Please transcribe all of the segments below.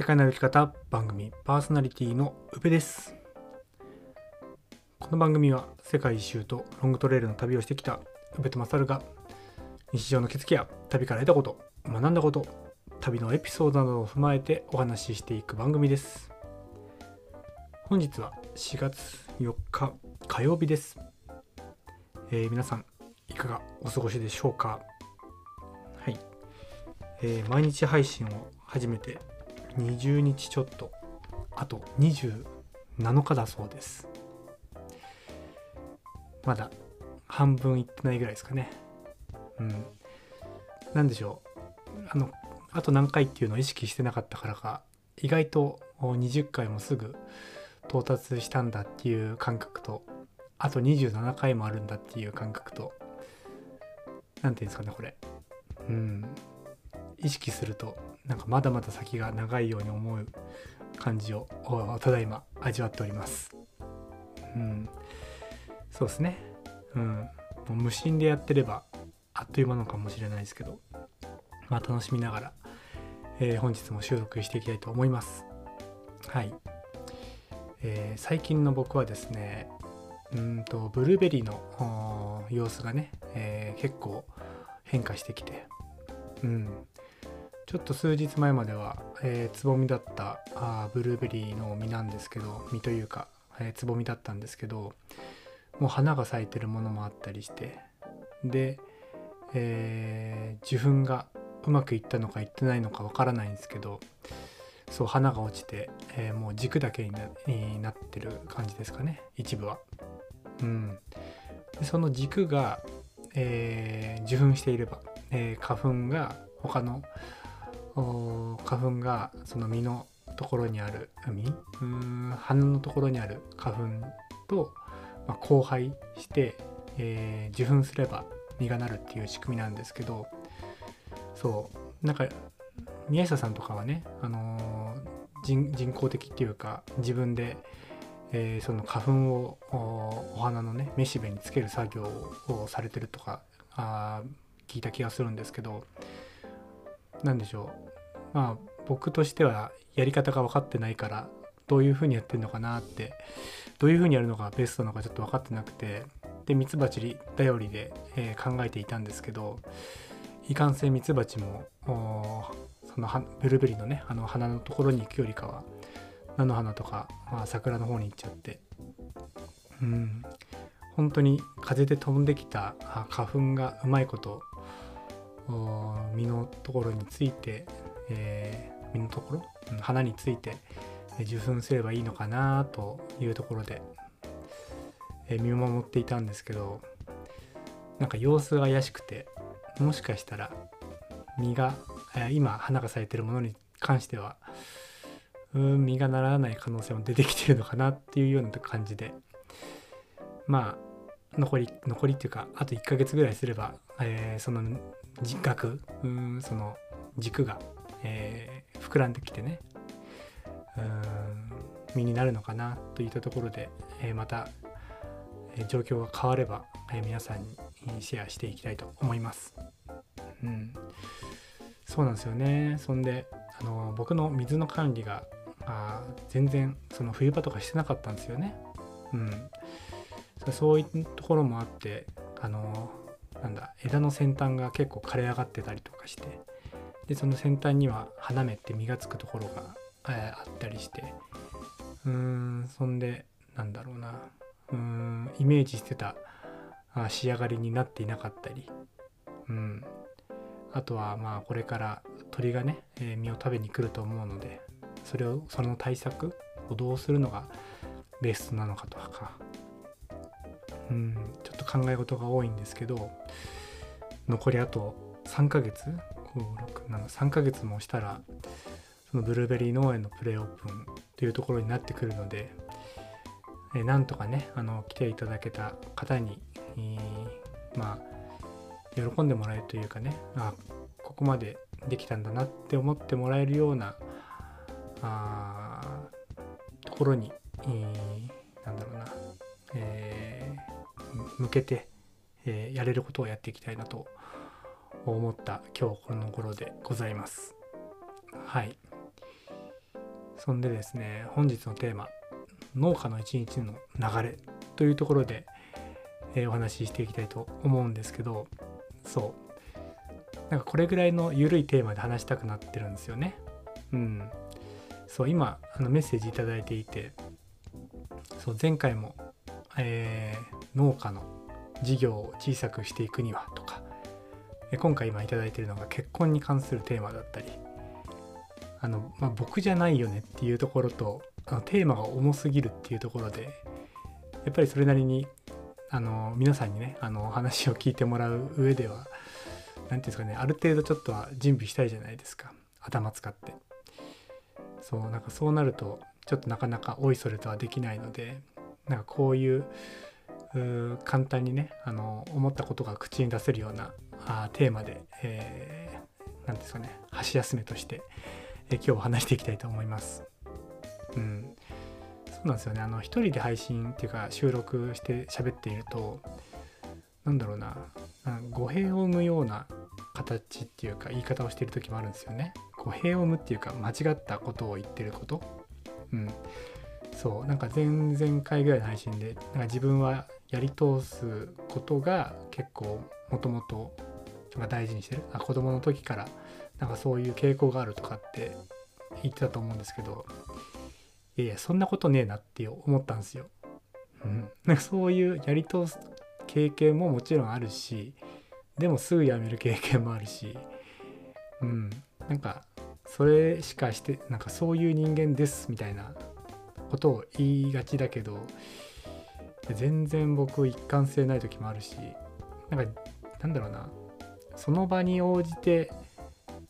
世界の歩き方番組パーソナリティの宇部です。この番組は世界一周とロングトレイルの旅をしてきた宇部と勝が日常の気づきや旅から得たこと学んだこと旅のエピソードなどを踏まえてお話ししていく番組です。本日は4月4日火曜日です、えー、皆さんいかがお過ごしでしょうか？はい、えー、毎日配信を始めて20日ちょっと。あと27日だそうです。まだ半分いってないぐらいですかね。うん。何でしょう。あのあと何回っていうのを意識してなかったからか意外と20回もすぐ到達したんだっていう感覚とあと27回もあるんだっていう感覚と何て言うんですかねこれ。うん。意識するとなんかまだまだ先が長いように思う感じをただいま味わっております。うん、そうですね。うん、もう無心でやってればあっという間のかもしれないですけど、まあ、楽しみながら、えー、本日も収録していきたいと思います。はい。えー、最近の僕はですね、うんとブルーベリーの様子がね、えー、結構変化してきて、うん、ちょっと数日前までは、えー、つぼみだったあブルーベリーの実なんですけど実というか、えー、つぼみだったんですけどもう花が咲いてるものもあったりしてで、えー、受粉がうまくいったのかいってないのかわからないんですけどそう花が落ちて、えー、もう軸だけになになってる感じですかね一部は。うん、でその軸が、えー、受粉していれば、えー、花粉が他の花粉がその実のところにある実うん花のところにある花粉と、まあ、交配して、えー、受粉すれば実がなるっていう仕組みなんですけどそうなんか宮下さんとかはね、あのー、人工的っていうか自分で、えー、その花粉をお花のねめしべにつける作業をされてるとかあ聞いた気がするんですけど何でしょう。まあ僕としてはやり方が分かってないからどういうふうにやってるのかなってどういうふうにやるのがベストなのかちょっと分かってなくてでミツバチ頼りで、えー、考えていたんですけどいかんせんミツバチもそのブルーベリーのねあの花のところに行くよりかは菜の花とか、まあ、桜の方に行っちゃって。うん。本当に風で飛んできた花粉がうまいこと実のところについて、えー、実のところ、花について受粉すればいいのかなというところで、えー、見守っていたんですけどなんか様子が怪しくてもしかしたら実が、えー、今花が咲いてるものに関してはうん実がならない可能性も出てきてるのかなっていうような感じで。まあ残り残りっていうかあと1ヶ月ぐらいすれば、えー、その人格うんその軸が、えー、膨らんできてね。うん身になるのかなといったところで、えー、また、えー、状況が変われば、え皆さんにシェアしていきたいと思います。うん、そうなんですよね。そんであの僕の水の管理があ全然その冬場とかしてなかったんですよね。うん、そういうところもあってあのなんだ枝の先端が結構枯れ上がってたりとかしてでその先端には花芽って実がつくところが、あったりして。うーんそんでなんだろうな。うーんイメージしてた仕上がりになっていなかったり。うん。あとはまあこれから鳥がね、えー、実を食べに来ると思うのでそれをその対策をどうするのがベストなのかとかうんちょっと考え事が多いんですけど残りあと3ヶ月567ヶ月もしたらそのブルーベリー農園のプレーオープンというところになってくるのでえなんとかねあの来ていただけた方に、えー、まあ喜んでもらえるというかねあここまでできたんだなって思ってもらえるようなあところに、えー、なんだろうな、向けて、えー、やれることをやっていきたいなと思った今日この頃でございます。はい。そんでですね本日のテーマ「農家の一日の流れ」というところで、えー、お話ししていきたいと思うんですけどそうなんかこれぐらいの緩いテーマで話したくなってるんですよね。うん、そう今あのメッセージ頂いていてそう前回も、えー、農家の事業を小さくしていくにはとか今回今頂いてるのが結婚に関するテーマだったりあの、まあ、僕じゃないよねっていうところとあのテーマが重すぎるっていうところでやっぱりそれなりにあの皆さんにねあの話を聞いてもらう上では何ていうんですかねある程度ちょっとは準備したいじゃないですか。頭使って。そうなんかそうなるとちょっとなかなかおいそれとはできないのでなんかこういう簡単にねあの思ったことが口に出せるようなあテーマで何、えー、ですかね箸休めとして、えー、今日話していきたいと思います。うん、そうなんですよねあの一人で配信っていうか収録して喋っているとなんだろうな語弊を生むような形っていうか言い方をしている時もあるんですよね。語弊を生むっていうか間違ったことを言ってること。うん、そうなんか前々回ぐらいの配信でなんか自分はやり通すことが結構もともと大事にしてる。あ子供の時からなんかそういう傾向があるとかって言ってたと思うんですけどいやいやそんなことねえなって思ったんですよ。うん、なんかそういうやり通す経験ももちろんあるしでもすぐ辞める経験もあるしうん。なんかそれしかしてなんかそういう人間ですみたいなことを言いがちだけど全然僕一貫性ない時もあるしなんかなんだろうなその場に応じて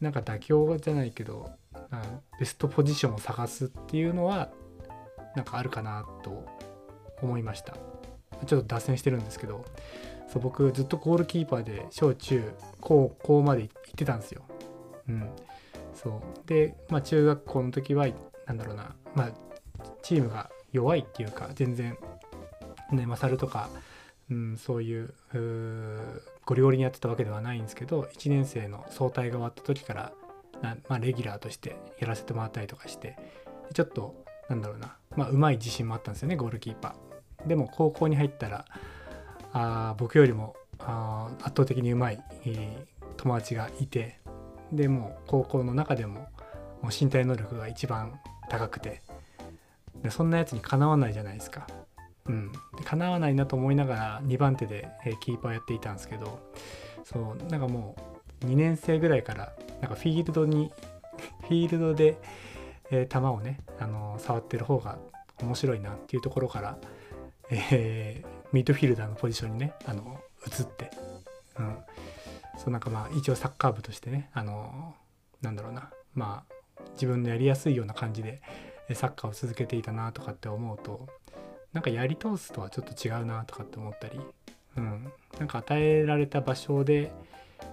なんか妥協じゃないけどベストポジションを探すっていうのはなんかあるかなと思いました。ちょっと脱線してるんですけどそう僕ずっとゴールキーパーで小中高校まで行ってたんですよ。うん。そう。でまあ中学校の時はなんだろうな。まあチームが弱いっていうか全然ねマサルとか、うん、そういうゴリゴリにやってたわけではないんですけど1年生の総体が終わった時からなまあ、レギュラーとしてやらせてもらったりとかしてちょっとなんだろうなまあうまい自信もあったんですよねゴールキーパー。でも高校に入ったらあ僕よりもあ圧倒的にうまい、えー、友達がいてでも高校の中でももう身体能力が一番高くてでそんなやつにかなわないじゃないですか。うん、かなわないなと思いながら2番手で、えキーパーやっていたんですけどそうなんかもう2年生ぐらいからなんかフィールドに フィールドで、えー、球をね、あのー、触ってる方が面白いなっていうところから、えー、ミッドフィルダーのポジションにね、あの移って、うん、そうなんかまあ一応サッカー部としてね、あのなんだろうな。まあ自分のやりやすいような感じでサッカーを続けていたなとかって思うとなんかやり通すとはちょっと違うなとかって思ったり、うん、なんか与えられた場所で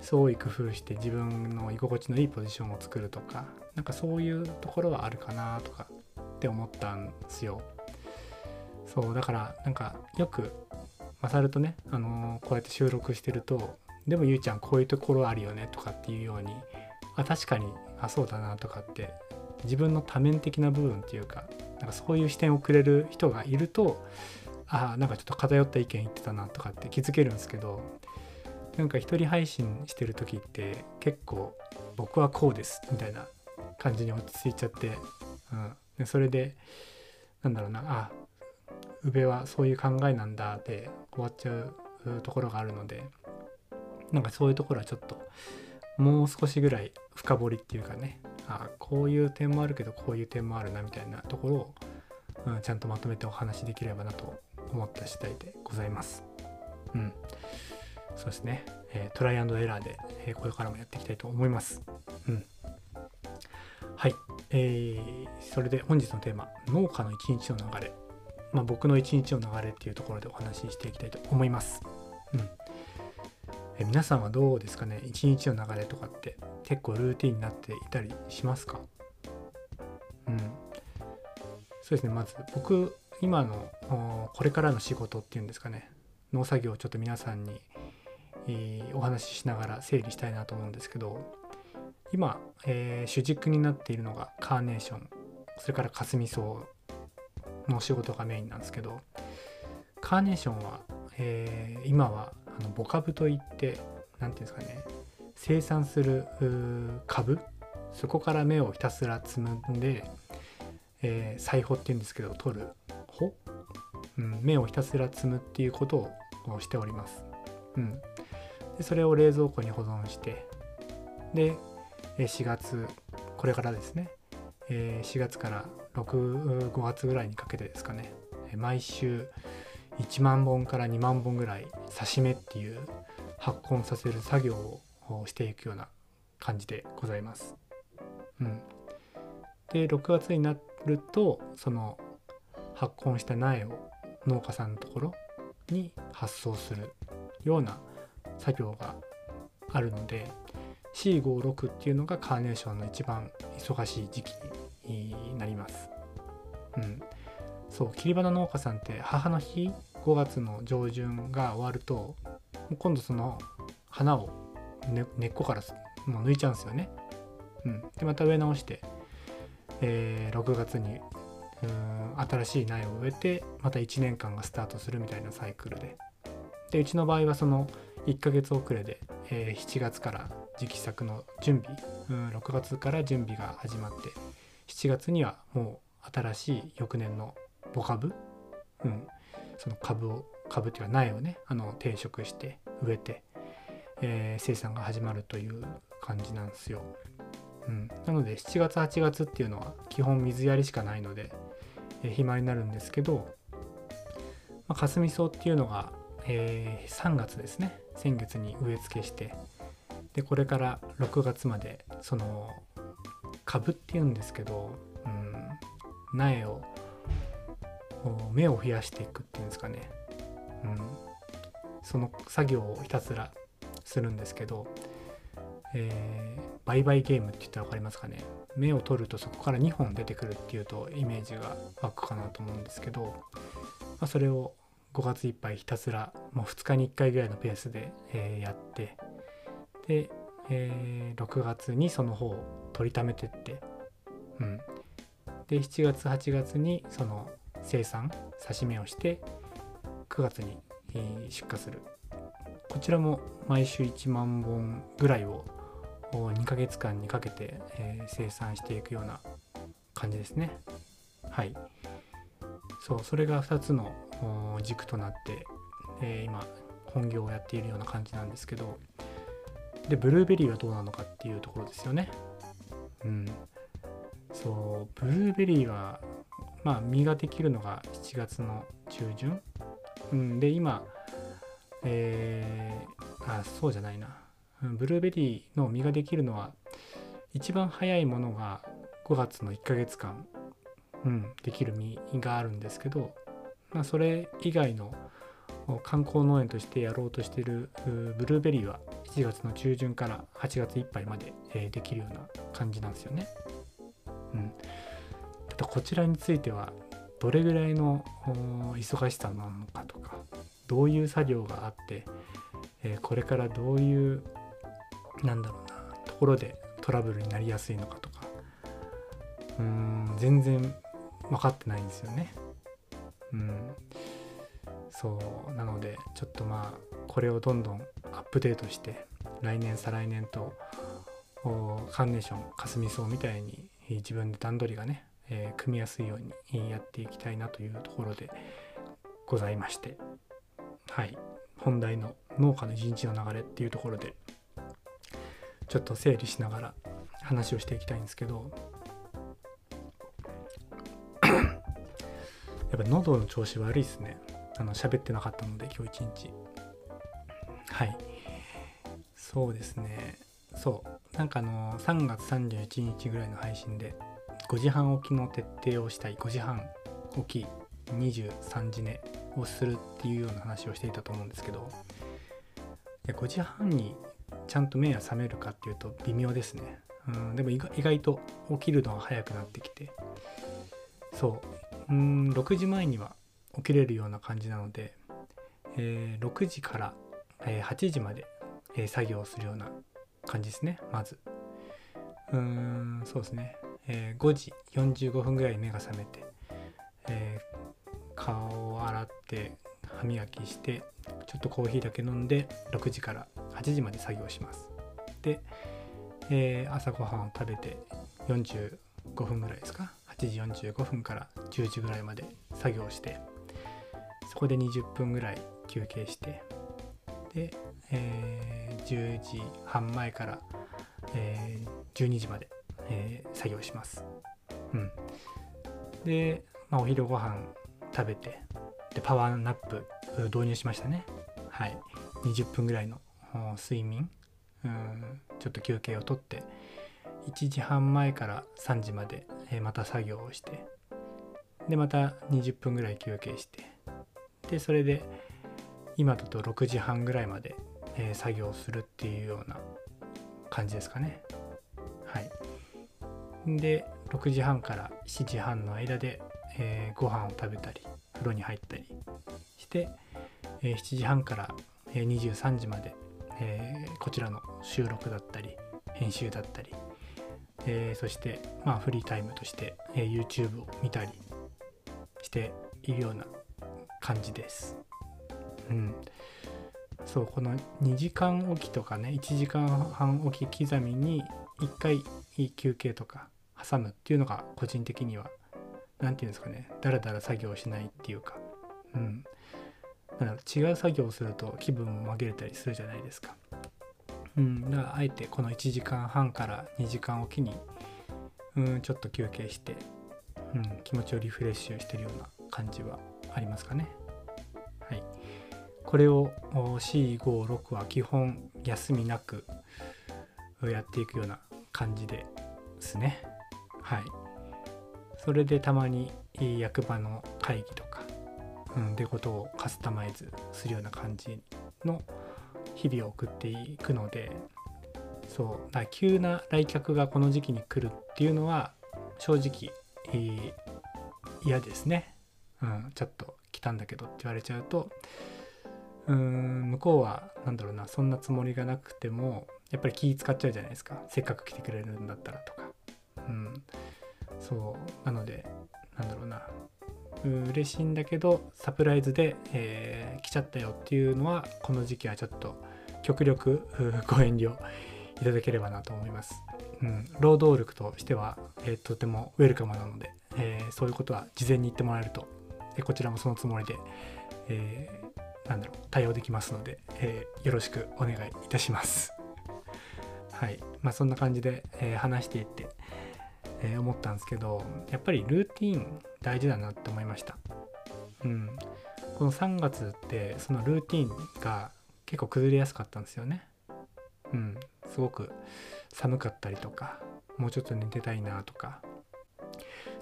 創意工夫して自分の居心地のいいポジションを作るとかなんかそういうところはあるかなとかって思ったんですよ。そうだからなんかよくマサルとね、あのー、こうやって収録してるとでもゆうちゃんこういうところあるよねとかっていうようにあ確かにあそうだなとかって自分の多面的な部分っていうかなんかそういう視点をくれる人がいるとああなんかちょっと偏った意見言ってたなとかって気づけるんですけどなんか一人配信してる時って結構僕はこうですみたいな感じに落ち着いちゃって、うん、でそれでなんだろうなあ宇部はそういう考えなんだで終わっちゃうところがあるのでなんかそういうところはちょっともう少しぐらい深掘りっていうかねあこういう点もあるけどこういう点もあるなみたいなところを、うん、ちゃんとまとめてお話しできればなと思った次第でございます。うん。そうですね。えー、トライエラーで、えー、これからもやっていきたいと思います。うん。はい。えー、それで本日のテーマ、農家の一日の流れ。まあ、僕の一日の流れっていうところでお話ししていきたいと思います。うん。え皆さんはどうですかね？一日の流れとかって結構ルーティンになっていたりしますか？うん。そうですね。まず僕今のこれからの仕事っていうんですかね。農作業をちょっと皆さんに、えー、お話ししながら整理したいなと思うんですけど今、えー、主軸になっているのがカーネーションそれから霞草の仕事がメインなんですけどカーネーションは、えー、今はあの母株といって何ていうんですかね生産する株そこから芽をひたすら摘んで、えー、裁縫っていうんですけど取る穂、うん、芽をひたすら摘むっていうことをしております。うん、でそれを冷蔵庫に保存してで4月これからですね4月から65月ぐらいにかけてですかね毎週1万本から2万本ぐらい刺し目っていう発根させる作業をしていくような感じでございます。うん、で6月になるとその発根した苗を農家さんのところに発送するような作業があるので C56 っていうのがカーネーションの一番忙しい時期になります。うん、そう切り花農家さんって母の日5月の上旬が終わると今度その花を根、っこからもう抜いちゃうんですよね。うん、でまた植え直して、えー、6月にうん新しい苗を植えてまた1年間がスタートするみたいなサイクルででうちの場合はその1ヶ月遅れで、えー、7月から時期作の準備うん6月から準備が始まって7月にはもう新しい翌年の母株、うん、その株を株っていうか苗をねあの定食して植えて、えー、生産が始まるという感じなんですよ。うん、なので7月8月っていうのは基本水やりしかないので、えー、暇になるんですけど、まあ、霞草っていうのが、えー、3月ですね先月に植え付けしてでこれから6月までその株っていうんですけど、うん、苗を芽を増やしていくっていうんですかね、うん、その作業をひたすらするんですけど、えー、売買ゲームって言ったら分かりますかね。芽を取るとそこから2本出てくるっていうとイメージが湧くかなと思うんですけど、まあ、それを5月いっぱいひたすらもう2日に1回ぐらいのペースで、えー、やってで、えー、6月にその方を取りためてって、うん、で7月8月にその生産刺し目をして9月に出荷する。こちらも毎週1万本ぐらいを2ヶ月間にかけて、え、生産していくような感じですね。はい。そうそれが2つの軸となって、え、今本業をやっているような感じなんですけどでブルーベリーはどうなのかっていうところですよね。うん。そうブルーベリーはまあ実ができるのが7月の中旬、うん、で今えー、あそうじゃないな。ブルーベリーの実ができるのは一番早いものが5月の1ヶ月間、うん、できる実があるんですけど、まあ、それ以外の観光農園としてやろうとしているブルーベリーは7月の中旬から8月いっぱいまで、えできるような感じなんですよね。うん、こちらについてはどれぐらいの忙しさなのかとかどういう作業があって、えこれからどういうなんだろうなところでトラブルになりやすいのかとかうーん全然分かってないんですよね。うんそうなのでちょっとまあこれをどんどんアップデートして来年再来年とカーネーションかすみ草みたいに自分で段取りがね、えー、組みやすいようにやっていきたいなというところでございまして。はい。本題の農家の一日の流れっていうところでちょっと整理しながら話をしていきたいんですけど。やっぱ喉の調子悪いですね。あの喋ってなかったので今日一日。はい。そうですね。そう。なんかあの3月31日ぐらいの配信で5時半起きの徹底をしたい。5時半起き23時寝をするっていうような話をしていたと思うんですけど。5時半にちゃんと目が覚めるかっていうと微妙ですね。うん、でも意外と起きるのが早くなってきて。そう。うん6時前には起きれるような感じなので、えー、6時から、えー、8時まで、えー、作業をするような感じですねまず。うーんそうですね、えー5時45分ぐらい目が覚めて、えー顔を洗って歯磨きしてちょっとコーヒーだけ飲んで6時から8時まで作業します。で、えー朝ごはんを食べて45分ぐらいですか？8時45分から10時ぐらいまで作業してそこで20分ぐらい休憩してで、えー10時半前から、えー12時まで、えー作業します。うん、で、まあ、お昼ご飯食べてでパワーナップ導入しましたね。はい、20分ぐらいの睡眠。うん。ちょっと休憩をとって1時半前から3時まで、えーまた作業をしてでまた20分ぐらい休憩してでそれで今だと6時半ぐらいまで、えー作業するっていうような感じですかね。はい。で6時半から7時半の間で、えーご飯を食べたり風呂に入ったりして、えー7時半から、23時まで、えーこちらの収録だったり編集だったり、えーそしてまあフリータイムとして、え YouTube を見たりしているような感じです。うん、そうこの2時間おきとかね1時間半おき刻みに1回いい休憩とか挟むっていうのが個人的には何て言うんですかねだらだら作業しないっていうかうんだろう違う作業をすると気分も紛れたりするじゃないですか。うん、だからあえてこの1時間半から2時間おきにうんちょっと休憩して、うん、気持ちをリフレッシュしてるような感じはありますかね。はい、これをお456は基本休みなくやっていくような感じですね。はい。それでたまに役場の会議とか、うん、でことをカスタマイズするような感じの日々を送っていくのでそうだ急な来客がこの時期に来るっていうのは正直、え嫌ですね。うん、ちょっと来たんだけどって言われちゃうとうーん向こうはなんだろうなそんなつもりがなくてもやっぱり気使っちゃうじゃないですかせっかく来てくれるんだったらとか。うん、そうなのでなんだろうな嬉しいんだけどサプライズで、えー来ちゃったよっていうのはこの時期はちょっと極力ご遠慮いただければなと思います。うん、労働力としては、えーとてもウェルカムなので、えーそういうことは事前に言ってもらえるとでこちらもそのつもりで、えーなんだろう対応できますので、えよろしくお願いいたします。はいまあそんな感じで、えー話していって、えー思ったんですけどやっぱりルーティン大事だなって思いました。うん、この3月ってそのルーティンが結構崩れやすかったんですよね。うん、すごく寒かったりとかもうちょっと寝てたいなとか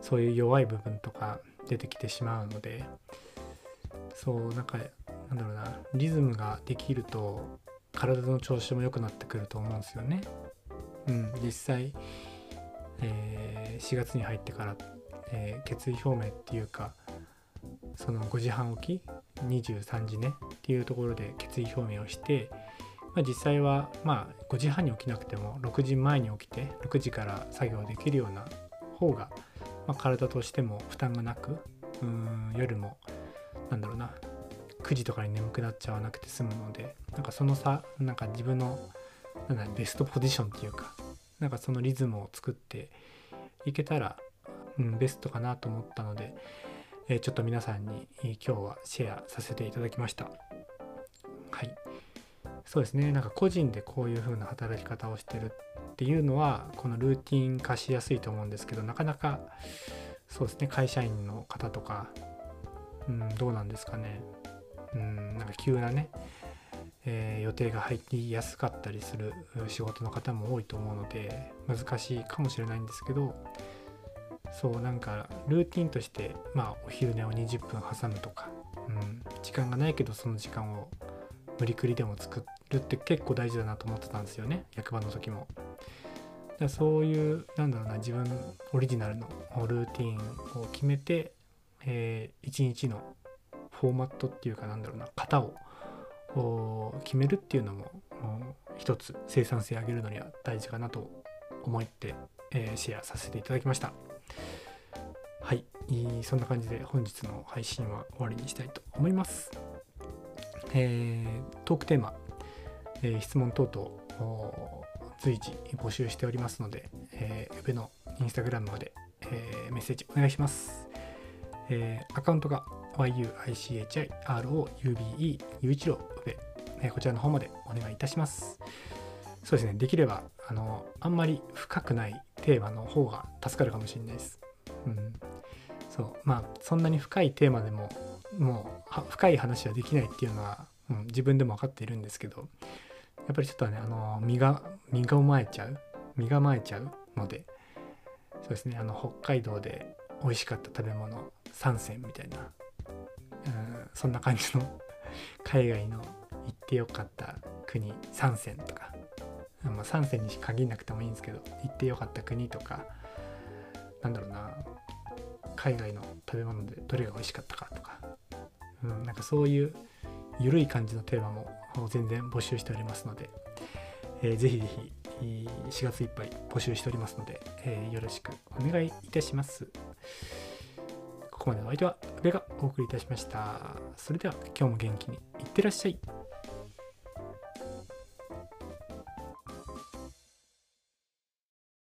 そういう弱い部分とか出てきてしまうのでそうなんかなんだろうなリズムができると体の調子も良くなってくると思うんですよね。うん、実際、えー4月に入ってから、えー決意表明っていうかその5時半起き23時ねっていうところで決意表明をして、まあ、実際はまあ5時半に起きなくても6時前に起きて6時から作業できるような方が、まあ、体としても負担がなくうん夜もなんだろうな9時とかに眠くなっちゃわなくて済むのでなんかその差なんか自分のなんだベストポジションっていうかなんかそのリズムを作っていけたら、うん、ベストかなと思ったので、えーちょっと皆さんに今日はシェアさせていただきました。はい。そうですね。なんか個人でこういう風な働き方をしてるっていうのは、このルーティン化しやすいと思うんですけど、なかなかそうですね、会社員の方とか、うん、どうなんですかね。うん、なんか急なね、えー予定が入りやすかったりする仕事の方も多いと思うので難しいかもしれないんですけどそうなんかルーティンとしてまあお昼寝を20分挟むとか、うん、時間がないけどその時間を無理くりでも作るって結構大事だなと思ってたんですよね役場の時も。だからそういうなんだろうな自分オリジナルのルーティンを決めて、えー一日のフォーマットっていうかなんだろうな型を決めるっていうのも一つ生産性上げるのには大事かなと思って、えー、シェアさせていただきました。はい。そんな感じで本日の配信は終わりにしたいと思います。えー、トークテーマ、えー、質問等々随時募集しておりますので、えー、上のインスタグラムまで、えー、メッセージお願いします。えー、アカウントが yuichiroube ゆういちろう上、えー、こちらの方までお願いいたします。そうですね、できれば、あの、あんまり深くないテーマの方が助かるかもしれないです。うん。そう、まあ、そんなに深いテーマでも、もう、深い話はできないっていうのは、うん、自分でも分かっているんですけど、やっぱりちょっとね、あの、身が、身構えちゃう、身構えちゃうので、そうですね、あの、北海道で美味しかった食べ物3選みたいな、そんな感じの 海外の行ってよかった国3選とか、まあ、3選に限らなくてもいいんですけど行ってよかった国とかなんだろうな海外の食べ物でどれが美味しかったかとか、うん、なんかそういう緩い感じのテーマも全然募集しておりますので、えー、ぜひぜひ4月いっぱい募集しておりますので、えー、よろしくお願いいたします。ここまでのお相手は、宇部がお送りいたしました。それでは今日も元気にいってらっしゃい。